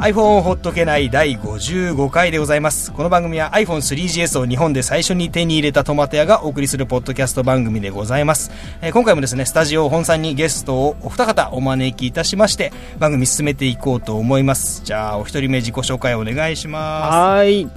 iPhone ほっとけない第55回でございます。この番組は iPhone3GS を日本で最初に手に入れたトマト屋がお送りするポッドキャスト番組でございます。えー今回もですね、スタジオ本さんにゲストをお二方お招きいたしまして、番組進めていこうと思います。じゃあ、お一人目自己紹介お願いしますはい。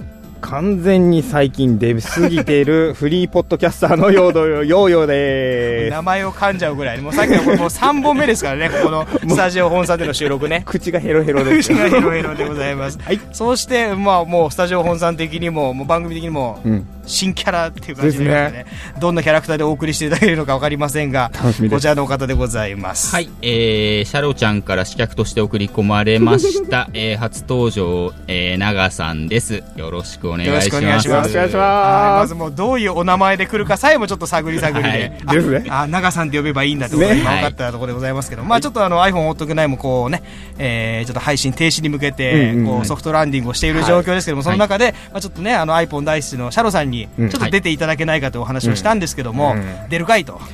完全に最近出過ぎているフリーポッドキャスターのヨードヨーヨーす。で名前を噛んじゃうぐらい。もうさっきのこれもう3本目ですからね、ここのスタジオ本さんでの収録ねす。。口がヘロヘロです口。がヘロヘロでございます。はいそして、まあもうスタジオ本さん的にも、もう番組的にも、うん。新キャラっていう感じでですねどんなキャラクターでお送りしていただけるのか分かりませんが楽しみですこちらのお方でございますはい、えー、シャロちゃんから刺客として送り込まれました、えー、初登場、えー、長さんです。よろしくお願いしよろしくお願い。します。よろしくお願いしはいまます。ずもうどういうお名前で来るかさえもちょっと探り探りで、はい。あですね。あ長さんって呼べばいいんだってことがね。今分かったところでございますけど、まあちょっとあの iPhone ほっとけないもこうね、えーちょっと配信停止に向けてこうソフトランディングをしている状況ですけども、その中で、まあちょっとねあの iPhone 大好きのシャロさんにちょうんっと出ていただけないかというお話をしたんですけども、うん。出るかいと。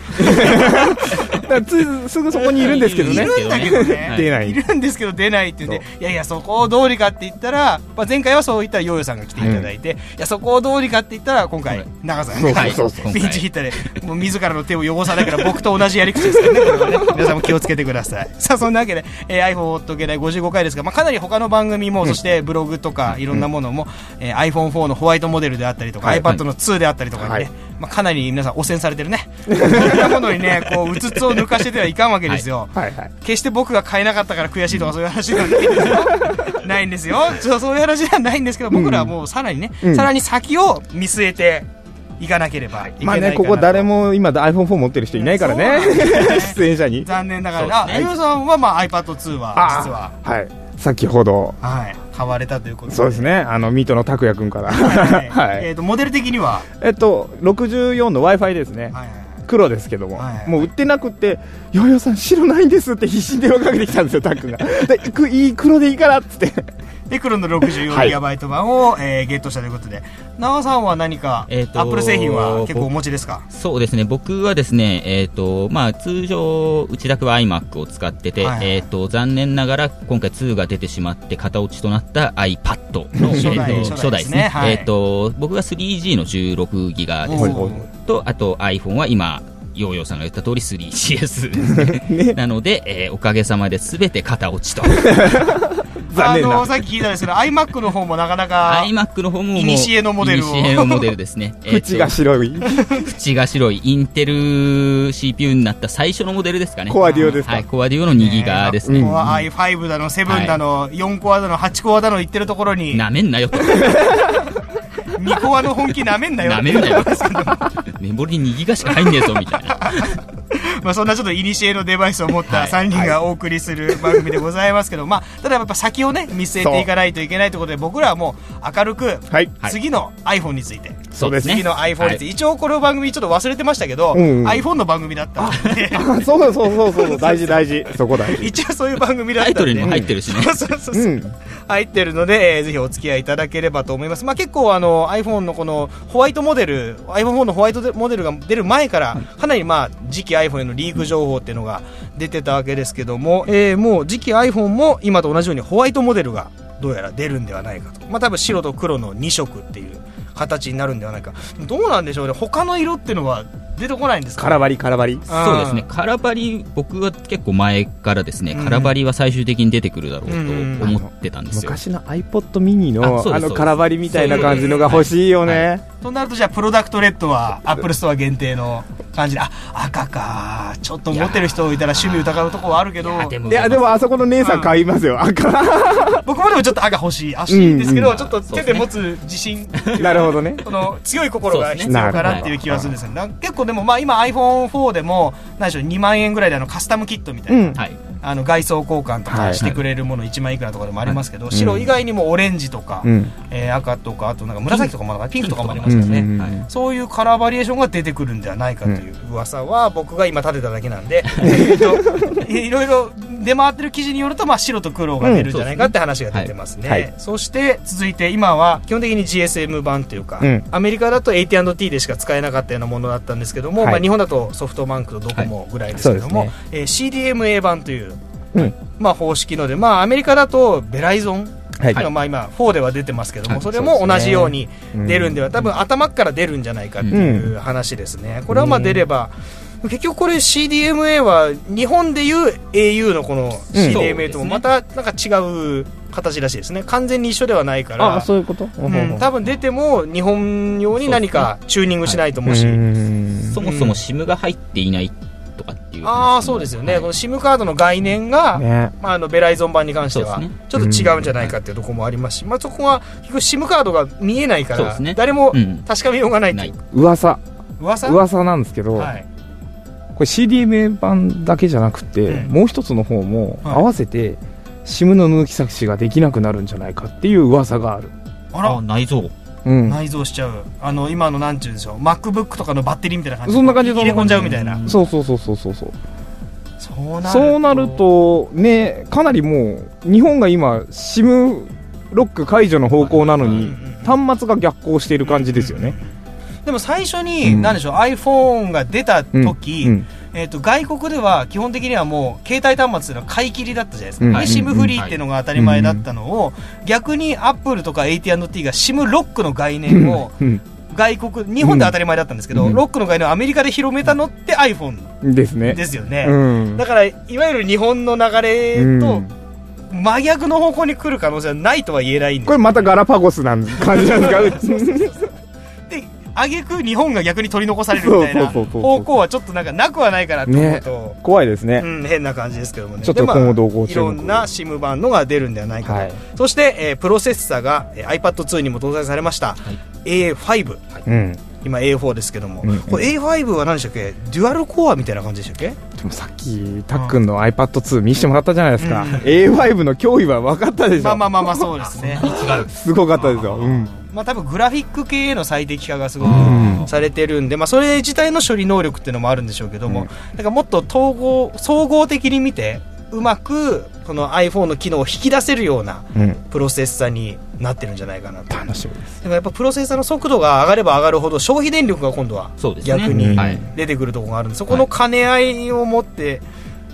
すぐそこにいるんですけどね。い。いるんだけどね、出ない。いるんですけど出ないって言うんで、いやいや、そこをどうにかって言ったら、まあ、前回はそういったヨーヨーさんが来ていただいて、いや、そこをどうにかって言ったら、今回、長さんが、ピンチ回ヒッターで、もう自らの手を汚さないから、僕と同じやり口ですからね、これはね。皆さんも気をつけてください。さあ、そんなわけで、えー、iPhone ほっとけない55回ですが、まあ、かなり他の番組も、そしてブログとか、いろんなものも、えー iPhone4 のホワイトモデルであったりとか、はい iPad の2であったりとかにね、はいまあ、かなり皆さん汚染されてるね。こんなものにね、こう、うつつを抜かしててはいかんわけですよ。はいはい。決して僕が買えなかったから悔しいとかそういう話ではないんですよ。ないんですよ。そうそういう話ではないんですけど、僕らはもうさらにね、うんさらに先を見据えていかなければいけないかなまあね、ここ誰も今 iPhone4 持ってる人いないからねそうなんで。出演者に。残念ながら、あ、そうですねゆうさんはまあ iPad2 は、実は、あはい。先ほど、はい、買われたということで。そうですね、あの、ミートの拓也くんから。はい。はい。えっと、モデル的には、えっと、64の Wi-Fi ですね。はいはい黒ですけども、はいはいもう売ってなくて、ヨーヨーさん、白ないんですって必死に電話かけてきたんですよ、タックが。でくいい黒でいいからっつって、で、黒の 64GB 版を、えーゲットしたということで、長さんは何か、えーとアップル製品は結構お持ちですか？そうですね、僕はですね、えっ、と、まあ、通常、内田君は iMac を使ってて、はいはいえっ、と、残念ながら、今回2が出てしまって、型落ちとなった iPad の、初代えーと初代ですね。はい。えっ、と、僕が 3G の16ギガですおー。と、あと iPhone は今、ヨーヨーさんが言った通り 3GS です。ね。なので、えーおかげさまで全て型落ちと。残念なあの、さっき聞いたんですけど、iMac の方もなかなか、iMac の方ももう、古のモデルを古のモデルですね。口が白い、口が白いインテル CPU になった最初のモデルですかね。コアデュオですか？はい、コアデュオの2ギガですね。コア i5 だの、7だの、4コアだの、8コアだの言ってるところに、なめんなよと。2コアの本気なめんなよ。なめんなよ。メモリ2ギガしか入んねえぞ、みたいな。まあそんなちょっとイニシエのデバイスを持ったはい3人がお送りする番組でございますけど、まあ、ただやっぱ先をね、見据えていかないといけないということで、僕らはもう明るく、次の iPhone について、そうですね次の iPhone について、一応この番組ちょっと忘れてましたけど、うんうん iPhone の番組だったんで、あそうそうそうそう、大事大事。そこ大事。一応そういう番組だった。タイトルにも入ってるしね。そうそうそううん。入ってるので、えーぜひお付き合いいただければと思います。まあ結構あの iPhone のこのホワイトモデル、iPhone4 のホワイトモデルが出る前から、かなりまあ次期 iPhone へのリーク情報っていうのが出てたわけですけども、えーもう次期 iPhone も今と同じようにホワイトモデルがどうやら出るんではないかと。まあ多分白と黒の2色っていう形になるんではないか。どうなんでしょうね。他の色っていうのは出てこないんですか？空張り空張り。そうですね。空張り、僕は結構前からですね、うんカラバリは最終的に出てくるだろうとうん思ってたんですよ。昔の iPod mini あのあのカラバリみたいな感じのが欲しいよね。となるとじゃあプロダクトレッドはアップルストア限定の感じであ赤かちょっと持ってる人いたら趣味疑うとこはあるけどいやでもいや、でもあそこの姉さん買いますよ。赤。僕もでもちょっと赤欲しい欲しいんですけど、うんちょっと手で持つ自信 なるほどね。この強い心が必要かなっていう気はするんですよ、な結構でもまあ今 iPhone4 でも何でしょう2万円ぐらいであのカスタムキットみたいな、うん。はい。あの外装交換とはいかしてくれるもの1万いくらとかでもありますけど、い白以外にもオレンジとか、うん。えー赤とかあとなんか紫とかもピンクとかもありますよね、そういうカラーバリエーションが出てくるんではないかという噂は僕が今立てただけなんで、えっといろいろ出回ってる記事によると、まあ、白と黒が出るんじゃないかって話が出てますね。はい。はい。そして続いて今は基本的に GSM 版というか、うん。アメリカだと AT&T でしか使えなかったようなものだったんですけども、はい。まあ、日本だとソフトバンクとドコモぐらいですけども、はい。えー CDMA 版という、うん。まあ、方式ので、まあ、アメリカだとベライゾンはい。ていうのがまあ今4では出てますけども、はい。それも同じようにうん出るんでは、多分頭から出るんじゃないかっていう話ですね、これはまあ出れば、結局これ CDMA は日本でいう au のこの CDMA ともまたなんか違う形らしいですね。完全に一緒ではないから。あそういうこと？うん、多分出ても日本用に何かチューニングしないと思うし、うん。そもそも SIM が入っていないとかっていう話も。ああそうですよね、はい。この SIM カードの概念が、ね。まあ、あのベライゾン版に関してはちょっと違うんじゃないかっていうところもありますし、まあ、そこは結局 SIM カードが見えないから、そうですね。誰もうん。確かめようがないってないいう。噂。噂？噂なんですけど、はい、これ CDMA 版だけじゃなくて、うん。もう一つの方もはい。合わせて SIM の抜き差しができなくなるんじゃないかっていう噂がある、あら。あ、内蔵。うん、内蔵しちゃう。あの今のなんていうんでしょう。MacBook とかのバッテリーみたいな感じ。そんな感じ入れ込んじゃうみたいな。そうそうそうそうそうそうそう。なると。ねかなりもう日本が今 SIM ロック解除の方向なのにうんうんうん。端末が逆行している感じですよね、でも最初に、うん。なんでしょう iPhone が出たうん。時、うん。えー、と外国では基本的にはもう携帯端末っていうのは買い切りだったじゃないですか、SIM フリーっていうのが当たり前だったのを、逆に Apple とか AT&T が SIM ロックの概念をうん。外国日本で当たり前だったんですけど、うん。ロックの概念をアメリカで広めたのって iPhone ですね。ですよね、うん。だからいわゆる日本の流れうとん。真逆の方向に来る可能性はないとは言えないんですこれまたガラパゴスなん感じなんですか？で 挙句日本が逆に取り残されるみたいな方向はちょっとなんかなくはないかなと思うと、怖いですね、うん、変な感じですけどもね。ちょっと今後動向いろんな SIM 版のが出るんではないかと。はい。そして、えープロセッサーが、えー iPad2 にも搭載されました、A5。うん。今 A4 ですけども、うんうん。これ A5 は何でしたっけ？デュアルコアみたいな感じでしたっけ？でもさっきたっくんの iPad2 見せてもらったじゃないですか、A5 の脅威は分かったでしょ、まあまあまあまあそうですね。すごかったですよ、うん、まあ多分グラフィック系への最適化がすごくん。されてるんで、まあそれ自体の処理能力っていうのもあるんでしょうけども、うん。だからもっと統合、総合的に見て、うまくこの iPhone の機能を引き出せるようなうん、プロセッサーになってるんじゃないかなと。楽しみです。でもやっぱプロセッサーの速度が上がれば上がるほど消費電力が今度は。逆にはい。出てくるところがあるんで、そこの兼ね合いを持って、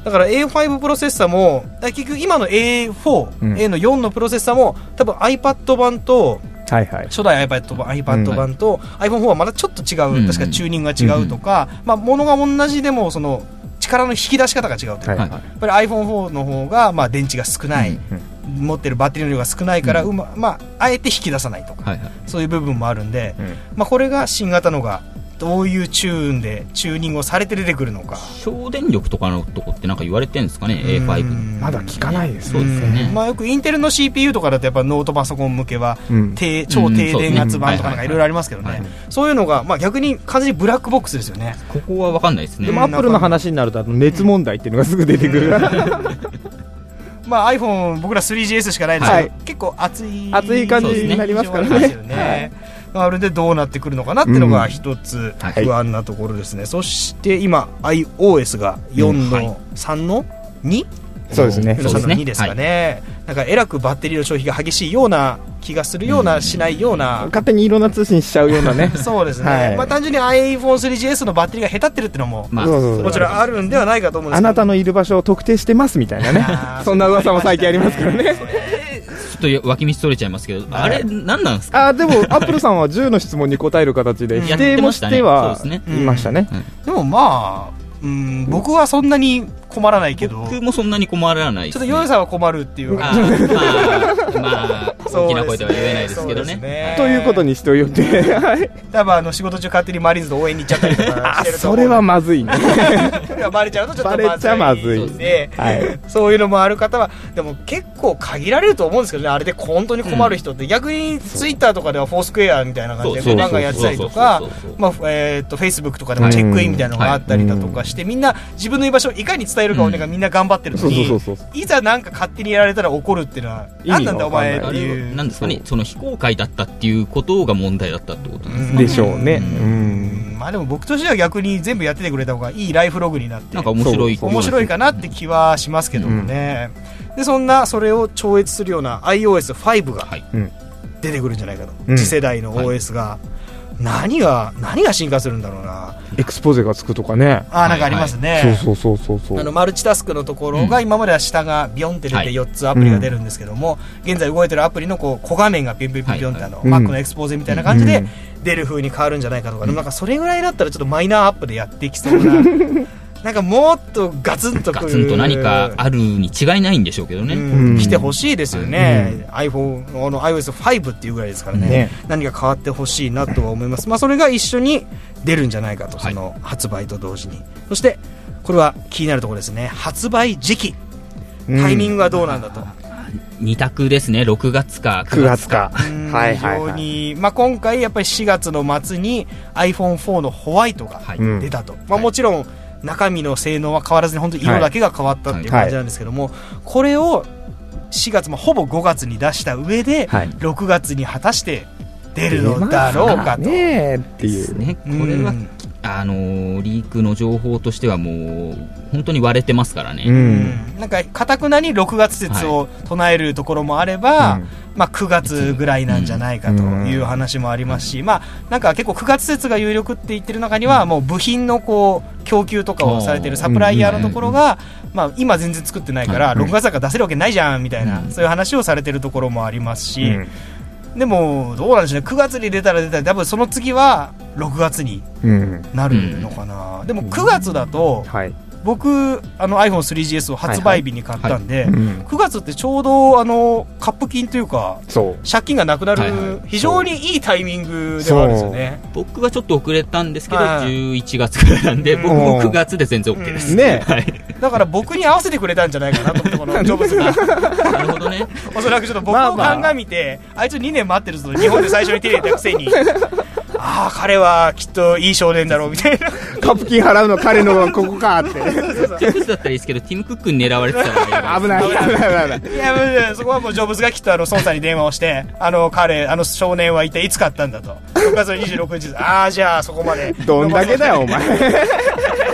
だから A5 プロセッサーも、結局今の A4、うん。A の4のプロセッサーも多分 iPad 版とはいはい。初代 iPad 版 iPad 版と iPhone4 はまたちょっと違う、うん。確かチューニングが違うとか、まあ、ものが同じでもその力の引き出し方が違うというか、はいはいやっぱり iPhone4 の方がまあ電池が少ない、持ってるバッテリーの量が少ないから、うままあ、あえて引き出さないとか、はいはい。そういう部分もあるんで、うん。まあ、これが新型のがどういうチューンでチューニングをされて出てくるのか。省電力とかのとこってなんか言われてるんですかね、A5 に。うんまだ聞かないですそうですよね。ん。まあ、よくインテルの CPU とかだとやっぱノートパソコン向けは、うん。低超低電圧版とかなんかうんいろい。ろありますけどね、そういうのが、まあ、逆に完全にブラックボックスですよね。ここは分かんないですね。でもアップルの話になるとあの熱問題っていうのがすぐ出てくる まあ、iPhone 僕ら 3GS しかないですけど、はい。結構熱い熱い感じになりますからね。印象ありますよね。あれでどうなってくるのかなっていうのが一つはい。不安なところですね、そして今 iOS が4の、うん。はい。3の 2? そうですね。4の3のそうですね。2ですかねなんかえらくバッテリーの消費が激しいような気がするような、うんしないような。勝手にいろんな通信しちゃうようなね。そうですね、はい。まあ、単純に iPhone3GS のバッテリーが下手ってるっていうのも、もちろんあるんではないかと思うんですけど。あなたのいる場所を特定してますみたいなね。そんな噂も最近ありますからね。ちょっと脇道それちゃいますけど、あれ、何なんですか？あーでもアップルさんは10の質問に答える形でうん否定もしてはいましたね。でもまあ、うん、僕はそんなに困らないけど、僕もそんなに困らないちょっと。ヨネさんは困るっていうまあ、まあ、大きな声では言えないですけどそうね。ねということにしておいて。はい。多分あの仕事中勝手にマリーンズと応援に行っちゃったりとかあしてると思うそれはまずいね。バレちゃうとちょっとバレちゃまずいんで、はい。そういうのもある方はでも結構限られると思うんですけどね。あれで本当に困る人って、逆にツイッターとかではフォースクエアみたいな感じでそうガンガンやってたりとかまあえーっとフェイスブックとかでもチェックインみたいなのがあったりだとかして、みんな自分の居場所をいかに伝えるかをね、みんな頑張ってるのにいざなんか勝手にやられたら怒るっていうのは何なんだお前っていうなんですかね、その非公開だったっていうことが問題だったってことですか、でしょうね。ううん。うん。まあでも僕としては逆に全部やっててくれた方がいいライフログになって。なんか面白い面白いかなって気はしますけどもね、でそんなそれを超越するような iOS5 が出てくるんじゃないかと、うん。次世代の OS が、何が何が進化するんだろうな。エクスポゼがつくとかね。あーなんかありますね、そうそうそうそうそう。あのマルチタスクのところが今までは下がビヨンって出てはい。4つアプリが出るんですけども、現在動いてるアプリのこう小画面がピュンピュンピュンピュンってあの、うん Mac のエクスポーゼみたいな感じでうん。出る風に変わるんじゃないかとか、でもなんかそれぐらいだったらちょっとマイナーアップでやっていきそうな なんかもっとガツンとガツンと何かあるに違いないんでしょうけどね。うん。うん。来てほしいですよね、iPhone あの iOS5 っていうぐらいですからね。ね。何か変わってほしいなとは思います、まあ、それが一緒に出るんじゃないかと、はい。その発売と同時に。そしてこれは気になるところですね。発売時期。タイミングはどうなんだと、二択ですね。6月か9月か。うん。はいはい非常はいに、まあ、今回やっぱり4月の末に iPhone4 のホワイトがはい。うん。出たと、まあ、もちろん中身の性能は変わらずに本当に色だけが変わったっていう感じなんですけども、これを4月、まあ、ほぼ5月に出した上で、はい6月に果たして出るのだろうかと。ねえっていうね。これはうんあのーリークの情報としてはもう、本当に割れてますからうね。うん。んなんか、かたくなに6月説を唱えるところもあれば、うん。まあ、9月ぐらいなんじゃないかという話もありますし、まあ、なんか結構9月説が有力って言ってる中には、もう部品のこう、供給とかをされてるサプライヤーのところが、まあ、今全然作ってないから、うん6月だから出せるわけないじゃん、みたいな、うん。そういう話をされてるところもありますし、うんでも、どうなんでしょうね、9月に出たら出たら、多分その次は6月にうんなるのかな。でも9月だと、はい。僕、あの iPhone3GS を発売日に買ったんで、うん。9月ってちょうどあのカップ金というか借金がなくなる、はいはい。非常にいいタイミングではあるんですよね。僕はちょっと遅れたんですけど、はい。11月からなんで、うん。僕も9月で全然 OK です。うん。ね。はい。だから僕に合わせてくれたんじゃないかなと思って、このジョブズが。なるほどね。おそらくちょっと僕をまあまあ鑑みて、あいつ2年待ってるぞ、日本で最初に手に入れたくせに。ああ、彼はきっといい少年だろうみたいな。カップ金払うの彼のここかってジョブズだったらいいですけど、ティム・クックに狙われてたら危ない危ない危ない危ないいや、もうそこはもうジョブズがきっとあの、孫さんに電話をして、あの、彼、あの少年は一体いつ買ったんだと。6月の26日。ああ、じゃあそこまで。どんだけだよお前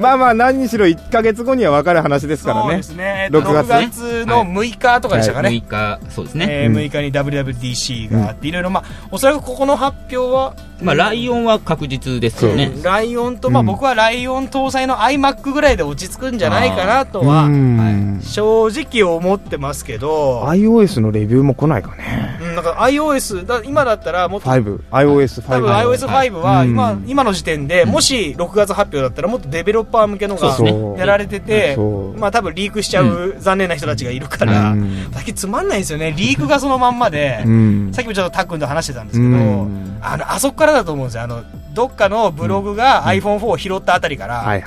まあまあ何にしろ1か月後には分かる話ですからそうねですね。6 6月。月,、ねの6日とかでしたかね。6日、そうですね。えー6日に WWDC があって、いろいろ、まあ、おそらくここの発表は、まあ、ライオンは確実ですよね。ライオンと、まあ、うん。僕はライオン搭載の iMac ぐらいで落ち着くんじゃないかなとうは、ん正直思ってますけど、iOS のレビューも来ないかね。うん。なんか iOS、だ今だったらもっと、5iOS5 多分 iOS5 はうん。今,、今の時点でもし6月発表だったらもっとデベロッパー向けのがやられてて、まあ多分リークしちゃう残念な人たちがいるから、うん。だけつまんないんですよね、リークがそのまんまで、うん。さっきもちょっとタックンと話してたんですけど、うん。あのあそこからだと思うんですよ、あのどっかのブログが iPhone4 を拾ったあたりから、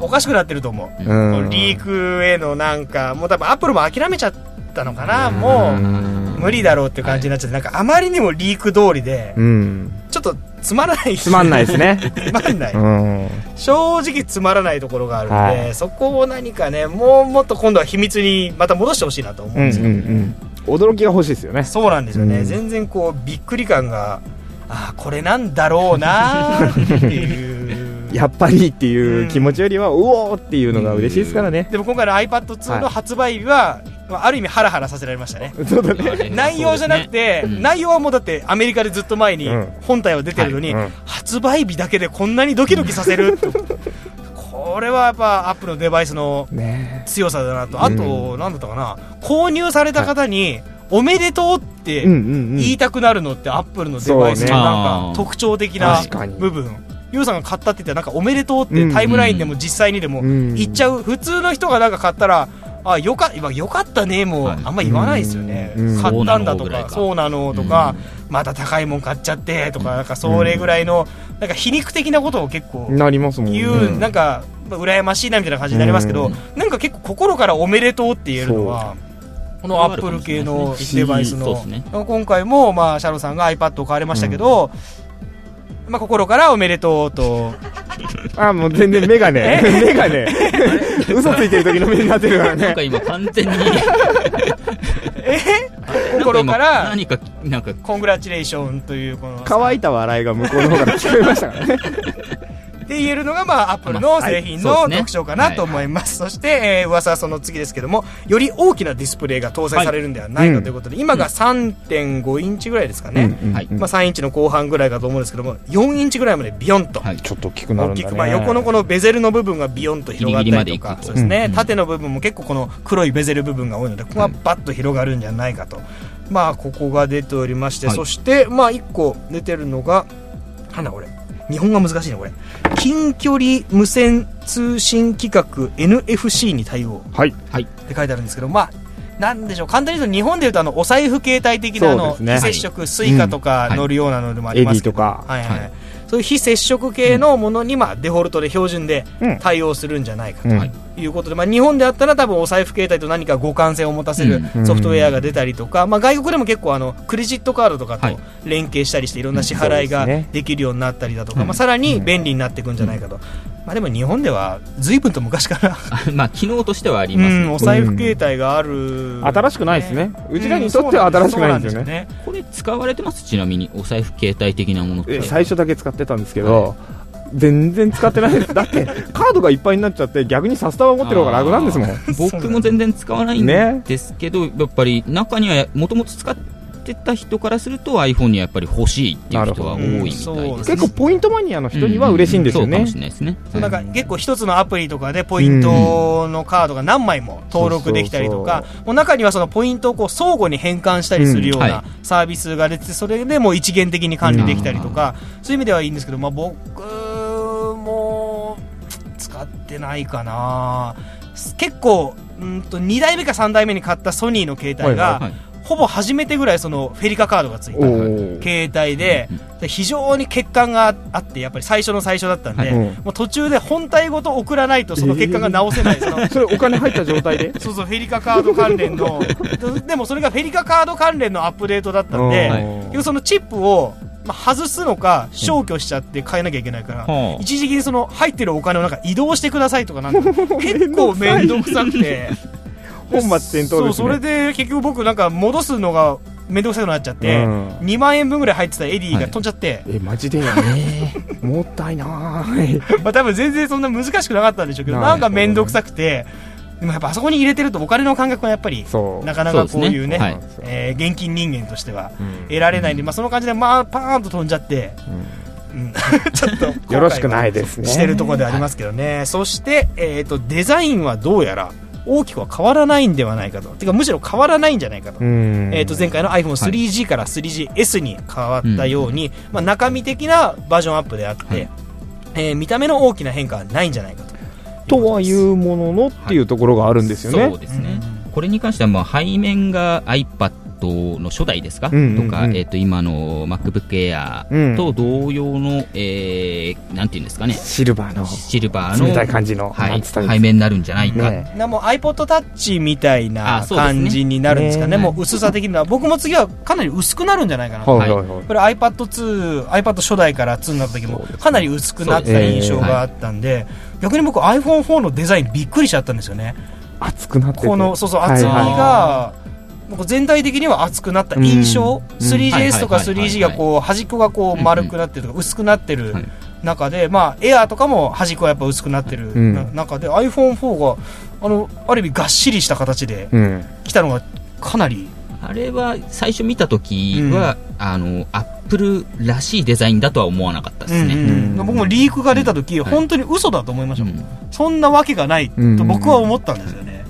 おかしくなってると思う、うん。リークへのなんか、もう多分アップルも諦めちゃったのかな、もう無理だろうっていう感じになっちゃって、なんかあまりにもリーク通りで、うん。ちょっとつまらない、つまんないですね。つまんない、うん。正直つまらないところがあるので、はい。そこを何かね、もうもっと今度は秘密にまた戻してほしいなと思うんうんですよ、うんうん驚きが欲しいですよね。そうなんですよね、うん。全然こうびっくり感が、ああ、これなんだろうなーっていう。やっぱりっていう気持ちよりはうおーっていうのが嬉しいですからね。でも今回の iPad2 の発売日は、まあある意味ハラハラさせられましたね。そうだね。内容じゃなくて、ねうん。内容はもうだってアメリカでずっと前にうん。本体は出てるのに、はい。うん。発売日だけでこんなにドキドキさせる これはやっぱアップルのデバイスのね。強さだなと。あと、なんだったかな。購入された方に、おめでとうってうんうんうん。言いたくなるのってアップルのデバイスのなんか特徴的な部分。ユウさんが買ったって言ったらなんかおめでとうってタイムラインでも実際にでもうん。言っちゃう。普通の人がなんか買ったらあよか今よかったねもはい。あんま言わないですよね、うん。買ったんだとかそうなのとか、また高いもん買っちゃってとかなんかそれぐらいのなんか皮肉的なことを結構なりますもんね。言う、なんか、まあ羨ましいなみたいな感じになりますけど、うん。なんか結構心からおめでとうって言えるのは、このアップル系のデバイスの、ね。今回も、まあ、シャロさんが iPad を買われましたけど、まあ、心からおめでとうと、あもう全然目がね目がね嘘ついてる時の目になってるからね。なんか今完全に、心から、何か、なんか、コングラチュレーションという、この、乾いた笑いが向こうの方から聞こえましたからねって言えるのが、まあ、アップルの製品の特徴かなと思います。そして、えー噂はその次ですけども、より大きなディスプレイが搭載されるんではないかということで、今が3.5インチぐらいですかね。まあ、3インチの後半ぐらいかと思うんですけども、4インチぐらいまでビヨンと。はい。ちょっと大きくなるんだね。まあ、横のこのベゼルの部分がビヨンと広がったりとかそうですね、うん。縦の部分も結構この黒いベゼル部分が多いのでここがバッと広がるんじゃないかと、まあここが出ておりまして、はい。そしてまあ1個出てるのがなんだこれ日本が難しいねこれ。近距離無線通信規格 NFC に対応。はい。はい。って書いてあるんですけどまあなんでしょう。簡単に言うと日本でいうとあのおサイフケータイ的なあのね。非接触、スイカとか乗るようなのでもありますけど、そういう非接触系のものに、まあ、デフォルトで標準でうん。対応するんじゃないかうん。はい。ということで、まあ、日本であったら多分おサイフケータイと何か互換性を持たせるうん。ソフトウェアが出たりとか、まあ、外国でも結構あのクレジットカードとかとはい。連携したりしていろんな支払いができるようになったりだとか、うん。まあ、さらに便利になっていくんじゃないかと、まあ、でも日本では随分と昔から、まあ機能としてはありうます、ん、お財布携帯がある、新しくないですね。うちらにとっては新しくないんですよね。そうなんこれ使われてます？ちなみにお財布携帯的なものって。え最初だけ使ってたんですけど、全然使ってないです。だって カードがいっぱいになっちゃって逆にサスタバ持ってる方が楽なんですもん。僕も全然使わないんねですけど、やっぱり中にはもともと使ってた人からすると iPhone にはやっぱり欲しいっていう人は多いみたいです、うん結構ポイントマニアの人には嬉しいんですよね。そうかもしれないですね。そうなんか結構一つのアプリとかでポイントのカードが何枚も登録できたりとかもう中にはそのポイントをこう相互に変換したりするようなサービスが出てて、それでもう一元的に管理できたりとか、そういう意味ではいいんですけど、まあ僕ってないかな。結構、うんと2代目か3代目に買ったソニーの携帯はいが、はい。ほぼ初めてぐらいそのフェリカカードがついた。携帯で、で非常に欠陥があってやっぱり最初の最初だったんで、もう途中で本体ごと送らないとその欠陥が直せない、その それお金入った状態で？そうそうフェリカカード関連の。ででもそれがフェリカカード関連のアップデートだったんで、そのチップを、まあ、外すのか消去しちゃって変えなきゃいけないから、はあ。一時的にその入ってるお金をなんか移動してくださいとかなんか 結構面倒くさくて。本末転倒ですね。そうそれで結局僕なんか戻すのが面倒くさくなっちゃって、うん。2万円分ぐらい入ってたエディが飛んじゃって、えマジでもったいなーい。まあ多分全然そんな難しくなかったんでしょうけどなんか面倒くさくてでもやっぱあそこに入れてるとお金の感覚はやっぱりなかなかこういうねそうですね。はいえー現金人間としてはうん得られないんで、まあ、その感じでまあパーンと飛んじゃって、うん。ちょっとよろしくないですね。してるところでありますけどね、そして、えー、とデザインはどうやら大きくは変わらないんではないかと。てかむしろ変わらないんじゃないかと,、うん。えー、と前回の iPhone3G から 3GS に変わったように、まあ、中身的なバージョンアップであって、はい。えー見た目の大きな変化はないんじゃないかととはいうもののっていうところがあるんですよね、そうですね、これに関してはまあ背面が iPad の初代ですか、うんうんうん。とか、えっと今の MacBook Air と同様の、えーなんていうんですかね？シルバーのシルバーの冷たい感じの、はい、背面になるんじゃないか、ねなもう iPod Touch みたいな感じになるんですかね、ねもう薄さ的には、僕も次はかなり薄くなるんじゃないかなと、はいはい。はい。これ iPad2、iPad 初代から2になった時もかなり薄くなった印象があったんで、逆に僕 iPhone4 のデザインびっくりしちゃったんですよね。熱くなってて。この、そうそう、はい厚みはいが、全体的には厚くなった。印象、うん。3GS とかはいはいはいはい 3G がこう端っこがこう丸くなってるとか薄くなってるはい。中で、まあ、エアーとかも端っこがやっぱ薄くなってるうん。な中で iPhone4 があのある意味がっしりした形でうん。来たのがかなりあれは最初見た時は、あのアップルらしいデザインだとは思わなかったですね、うんうん。うん。僕もリークが出た時、はい。本当に嘘だと思いましたもん、うん。そんなわけがないうんと僕は思ったんですよね、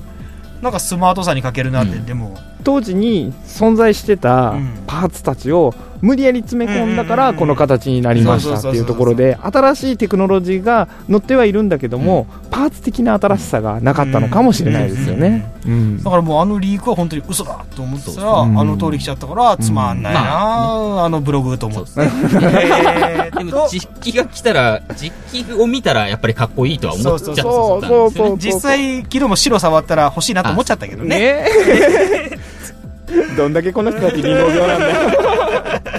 なんかスマートさに欠けるなって、うん。でも当時に存在してたうん。パーツたちを無理やり詰め込んだからこの形になりましたっていうところで新しいテクノロジーが乗ってはいるんだけどもパーツ的な新しさがなかったのかもしれないですよね。うんだからもうあのリークは本当に嘘だと思ってたら、あの通り来ちゃったからつまんないな、あのブログと思って、でも実機が来たら実機を見たらやっぱりかっこいいとは思っちゃったんですそうよそうそうね実際昨日も白触ったら欲しいなと思っちゃったけどね。ねどんだけこの人たちリンゴ病なんだよ。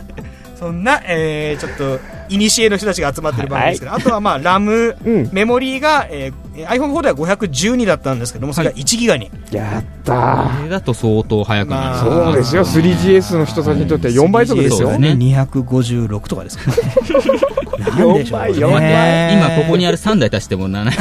そんな、えー、ちょっと、いにしえの人たちが集まってる番組ですけど、あとはまあ、ラム、うんメモリーが、えーえー iPhone4 では512だったんですけどもそれが1ギガに、やったー。これだと相当早くなりまあ。そうですよ。3GS の人たちにとっては4倍速ですよ。そうですね。256とかですからね なんでしょうね。4倍今ここにある3台足しても700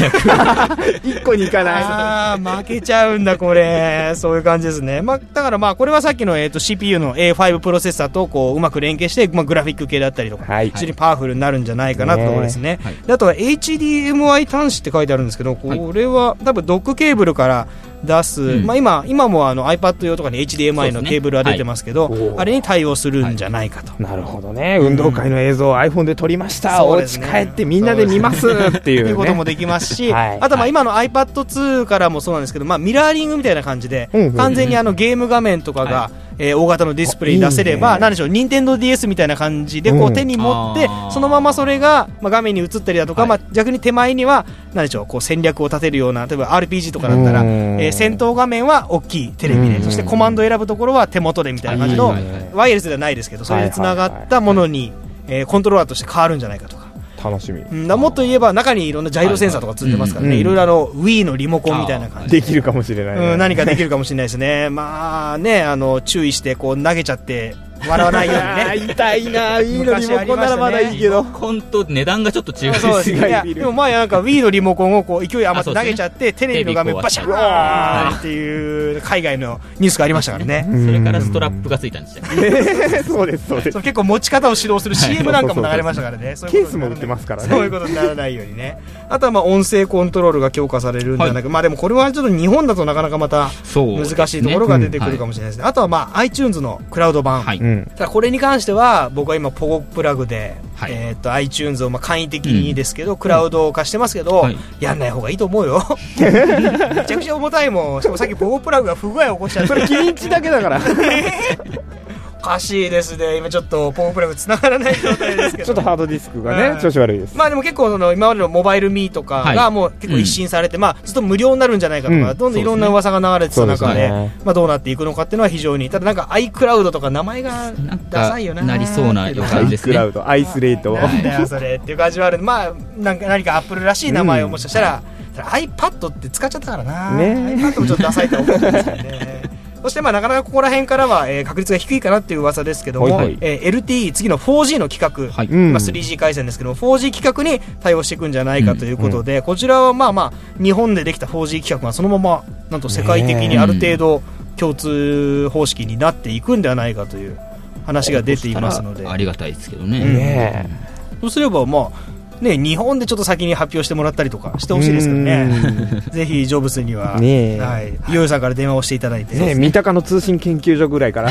1 個にいかない。ああ、負けちゃうんだ、これ。そういう感じですね。まあ、だからまあ、これはさっきの、えっ、と、CPU の A5 プロセッサーと、こう、うまく連携して、まあ、グラフィック系だったりとか、はい。非常にパワフルになるんじゃないかなところですね。あとは HDMI 端子って書いてあるんですけど、これは多分ドックケーブルから出す、うん。まあ今、今もあの iPad 用とかに HDMI のケーブルは出てますけど、はい。あれに対応するんじゃないかと。なるほどね。運動会の映像を iPhone で撮りました、うですね。帰ってみんなで見ますっていう、ね、いうこともできますし、はい。あとまあ今の iPad2 からもそうなんですけど、まあ、ミラーリングみたいな感じで、完全にあのゲーム画面とかが、はえー大型のディスプレイに出せれば、いいねなんでしょう、任天堂 d s みたいな感じでこううん手に持って、あー。そのままそれが、まあ、画面に映ったりだとか、はい。まあ、逆に手前には、なんでしょう、こう戦略を立てるような、例えば RPG とかだったら、うん。えー戦闘画面は大きいテレビで、うん。そしてコマンドを選ぶところは手元でみたいな感じの、ワイヤレスではないですけど、それでつながったものに、えーコントローラーとして変わるんじゃないかと。か。楽しみ。うんだもっと言えば中にいろんなジャイロセンサーとか積んでますからね、はい。はいいろいろあの Wii のリモコンみたいな感じ。できるかもしれない、ね。うん、何かできるかもしれないですね、まあね、あの注意してこう投げちゃって笑わないようにね。痛いな Wii のリモコンならまだいいけど、コンと値段がちょっと違う。そうですね。でも前なんか Wii のリモコンをこう勢い余って投げちゃって、テレビの画面バシャーンっていう海外のニュースがありましたからね。それからストラップがついたんですよ。そうですそうです。結構持ち方を指導する CM なんかも流れましたからね。ケースも売ってますからね。そういうことにならないようにね。あとはまあ音声コントロールが強化されるんじゃない。か。まあでもこれはちょっと日本だとなかなかまた難しいところが出てくるかもしれないですね。あとはまあ iTunes のクラウド版。はい。うんただこれに関しては僕は今ポゴプラグで、はい。えっと iTunes をまあ簡易的にですけど、クラウド化してますけど、はい。やんない方がいいと思うよ。めちゃくちゃ重たいもん。しかもさっきポゴプラグが不具合を起こしちゃって。それ君んちだけだから おかしいですね。今ちょっとポゴプラグ繋がらない状態ですけど。ちょっとハードディスクがうんね調子悪いです。まあでも結構その今までのモバイルミーとかはいがもう結構一新されて、まあずっと無料になるんじゃないかとか、うん。どんどんいろんな噂が流れてた中で、ね。まあどうなっていくのかっていうのは非常に、ただなんか iCloud とか名前がダサいよな。なりそうな予ア感ですね。イクラウドアイスレートなんだよそれっていう感じはあるんで。まあなんか何かアップルらしい名前をもしかしたら、ただ iPad って使っちゃったからな、ね。iPad もちょっとダサいと思うんですよねそしてまあなかなかここら辺からは、えー確率が低いかなっていう噂ですけども、はいはい。えー LTE 次の 4G の規格、はい。うん。まあ、3G 回線ですけども 4G 規格に対応していくんじゃないかということで、こちらはまあまあ日本でできた 4G 規格がそのままなんと世界的にある程度共通方式になっていくんではないかという話が出ていますので。ありがたいですけどうん。ね、ねそうすればまあね、日本でちょっと先に発表してもらったりとかしてほしいですけどね。ぜひ、ジョブスには、ねえはい。いよいよさんから電話をしていただいて、えねえ三鷹の通信研究所ぐらいから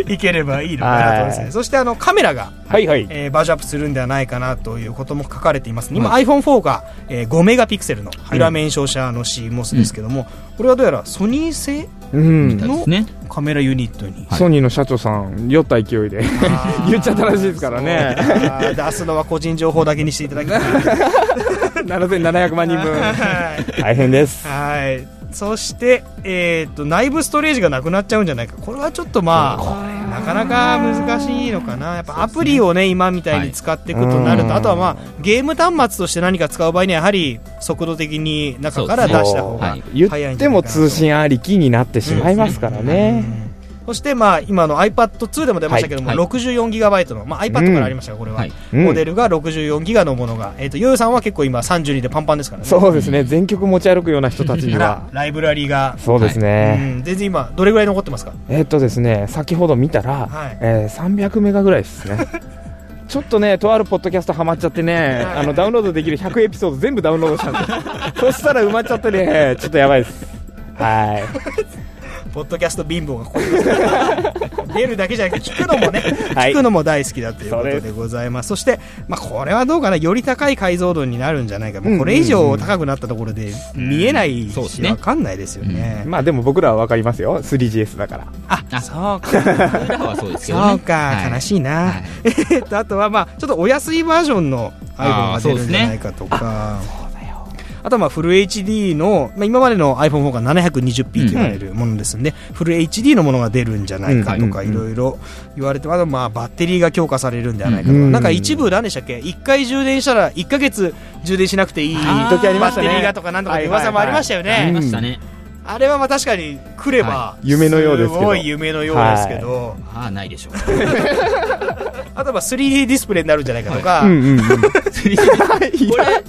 いければいいのかなと思いますね。はい。そして、あの、カメラが、はいはい。えーバージョンアップするんではないかなということも書かれています、今 iPhone4 が、えー5メガピクセルの裏面照射の CMOS ですけども、これはどうやらソニー製うん。みたいですねカメラユニットに、ソニーの社長さん酔った勢いで 言っちゃったらしいですからね。出すのは個人情報だけにしていただきたい7700万人分。はい。大変です。はい。そして、えっ、と、内部ストレージがなくなっちゃうんじゃないか。これはちょっとまあ、なかなか難しいのかな。やっぱアプリをね、今みたいに使っていくとなると、はい。あとはまあ、ゲーム端末として何か使う場合には、やはり速度的に中から出した方がはい。言早いんってもじゃないかなと。通信ありきになってしまいますからねそして、まあ、今の iPad2 でも出ましたけども、はい。64GB の、まあ、iPad からありましたが、これは、モデルが 64GB のものが、えっ、と、ヨヨさんは結構今32でパンパンですからね。そうですね。全曲持ち歩くような人たちにらは。ライブラリーが、そうですうねん、全然今、どれぐらい残ってますか？えっとですね先ほど見たらはい。えー300メガぐらいですね。ちょっとね、とあるポッドキャストハマっちゃってね、はい。あのダウンロードできる100エピソード全部ダウンロードしたんで。そしたら埋まっちゃってね、ちょっとやばいです。はい。ポッドキャスト貧乏がここにいますから出るだけじゃなくて聞くのもね、はい。聞くのも大好きだということですございます。そして、まあ、これはどうかな？より高い解像度になるんじゃないか、もうこれ以上高くなったところで見えないし、そうですね。わかんないですよね、まあでも僕らはわかりますよ。3GS だから。ああ。そうか。僕らはそうですけどね。そうか、はい。悲しいな、はい。えっとあとはまあちょっとお安いバージョンの iPhone が出るんじゃないかとか。あとはまあフル HD の、まあ、今までの iPhone4 が 720p と言われるものですんで、フル HD のものが出るんじゃないかとかうんいろいろ言われてまだまあバッテリーが強化されるんではないかとか、うんなんか一部何でしたっけ？1回充電したら1ヶ月充電しなくていい。時ありましたね。バッテリーがとかなんとか噂もありましたよね、ありましたね。あれはまあ確かに来れば、はい。夢のようですけど。すごい夢のようですけど、ああ、ないでしょう。あとは 3D ディスプレイになるんじゃないかとか、うんうんうん。3D これ、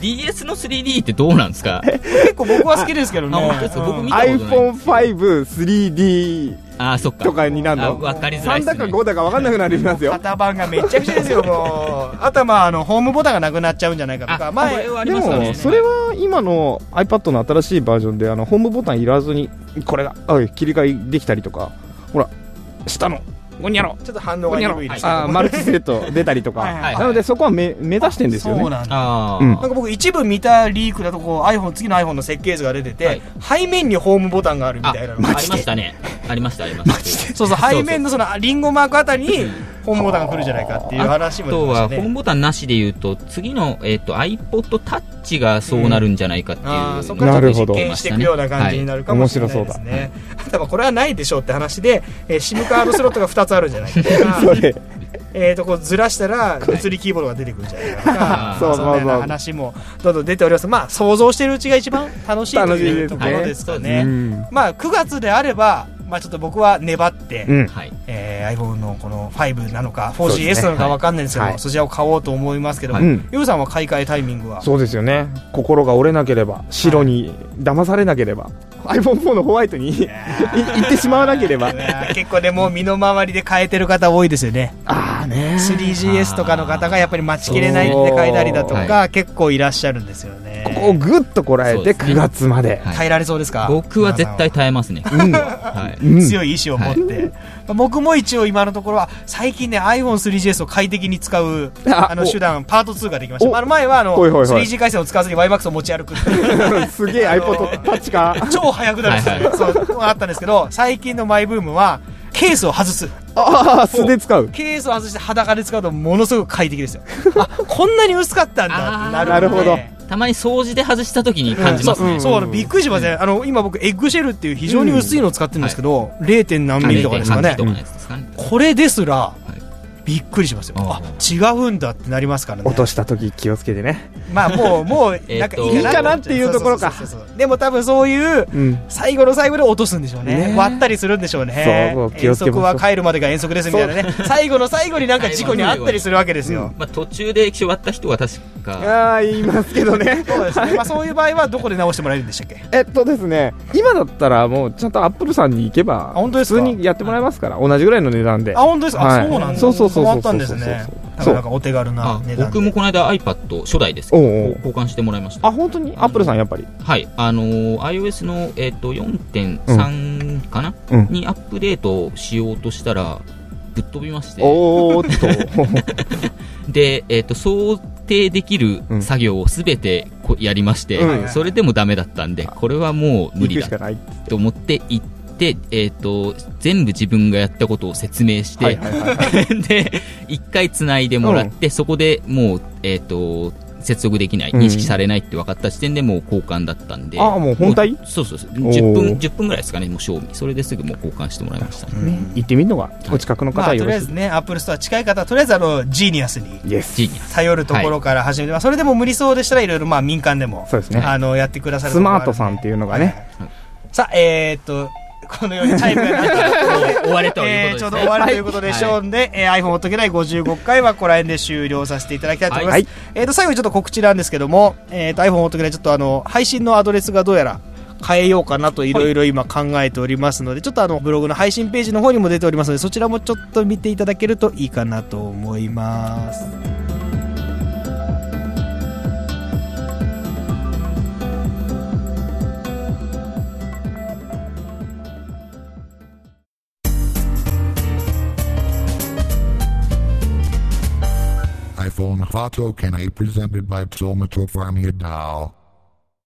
DS の 3D ってどうなんですか？結構僕は好きですけどね。うん僕見たことない。iPhone5 3D ああ、そっか。とかになるあのわかりづらい3ね。だか5だか分かんなくなりますよ。型番がめっちゃくちゃですよ、もう。あとはまあ、あの、ホームボタンがなくなっちゃうんじゃないかとか、あ、前これはありでも、それは今の iPad の新しいバージョンで、あの、ホームボタンいらずに、これが、あ切り替えできたりとか、ほら、下の、ゴニャロちょっと反応が鈍いですけどあマルチセット出たりとか、はいはいはい。なのでそこは目目指してんですよね。そうなんだ。ああ、うん。なんか僕一部見たリークだとこう iPhone 次の iPhone の設計図が出てて、はい。背面にホームボタンがあるみあたいなのが。ありましたね。ありました、ありました。そうそう。背面のそのリンゴマークあたりにホームボタンが来るんじゃないかっていう話あも出てましたとは、ホームね。ボタンなしで言うと、次の、えっと iPod Touch がそうなるんじゃないかっていう、あーそこから実験していくような感じになるかもしれないですはい。ね。ただ。これはないでしょうって話で、えー、SIM カードスロットが2つあるんじゃないか。とかえー、とこうずらしたら物理キーボードが出てくるんじゃないか。と かそうそ話もどんどん出ておりますまあ想像しているうちが一番楽しいといいうところですかうね、ん。まあ9月であればまあちょっと僕は粘って、うん。はい。えー iPhone のこの5なのかそうです 4GS ね。なのか分かんないんですけどはい。そちらを買おうと思いますけども、うん。ヨウさんは買い替えタイミングは？そうですよね。心が折れなければ白に騙されなければ、iPhone4 のホワイトにい行ってしまわなければ。結構でもう身の回りで変えてる方多いですよね。ああね 3GS とかの方がやっぱり待ちきれないって変えたりだとか、は結構いらっしゃるんですよねここをぐっとこらえてそうですね。9月まで。はい。耐えられそうですか？僕は絶対耐えますね。うん。はい。う ん強い意志を持って、まあ僕も一応今のところは最近ね iPhone3GS を快適に使うああの手段パート2ができました。おあの前はあのほいほいほい。3G 回線を使わずに YMAX を持ち歩く。っていうすげえ iPod タッチか。超速くなる。んですよ、はい。そうあったんですけど最近のマイブームはケースを外す。ああ素で使う。ケースを外して裸で使うとものすごく快適ですよ。あこんなに薄かったんだなるほどたまに掃除で外した時に感じますね。そうそうあのびっくりしますねあの今僕エッグシェルっていう非常に薄いのを使ってるんですけど、0. 点何ミリとかですかね0.8とかね。これですら、いびっくりしますよ。ああ違うんだってなりますからね。落とした時気をつけてね。まあもう もうなんかいいかなっていうところか。でも多分そういううん最後の最後で落とすんでしょうねね割ったりするんでしょうねそう遠足は帰るまでが遠足ですみたいなね最後の最後になんか事故に遭ったりするわけですよ、まあ途中で液晶割った人は確か、ああ言いますけどねそうですね、まあ、そういう場合はどこで直してもらえるんでしたっけえっとですね今だったらもうちゃんとアップルさんに行けば本当ですか普通にやってもらえますから同じぐらいの値段であ本当ですか、はいあそうなんだそうそうそうそう変わったんですね。そう。なかなかお手軽なあ値段で。僕もこの間 iPad 初代ですけどおうおう。交換してもらいました。あ本当に？アップルさんやっぱり？はい、あのー iOS の、えっと4.3かな、うん。にアップデートしようとしたらぶっ飛びまして。おーっと。で、えっと想定できるうん。作業をすべてこやりまして、うん。それでもダメだったんでこれはもう無理だと思って行って、えっと全部自分がやったことを説明して、はいはいはいはい。で一回つないでもらって、そこでもう、えっと接続できない、うん。認識されないって分かった時点でもう交換だったんで、あもう本体？そうそうそう、おー。10分、10分ぐらいですかね、もう正味、それですぐもう交換してもらいました。ね。うん。ね。行ってみるのがお近くの方まあ、はよろしいとりあえずね、アップルストア近い方は、とりあえずあの、ジーニアスに頼るところから始めて、まあそれでも無理そうでしたらいろいろまあ民間でも、そうですね。あの、やってくださるスマートんさんっていうのがね。さあ、えーっと、このようにタイムがなって終わりというえーちょうど。終わるということでしょうんで、えー iPhone ほっとけない55回はここら辺で終了させていただきたいと思います。はいえーと、最後にちょっと告知なんですけども、えーと、iPhone ほっとけないちょっとあの、配信のアドレスがどうやら変えようかなといろいろ今考えておりますので、ちょっとあの、ブログの配信ページの方にも出ておりますので、そちらもちょっと見ていただけるといいかなと思います。On can be presented by Tolmatopharmia Dal.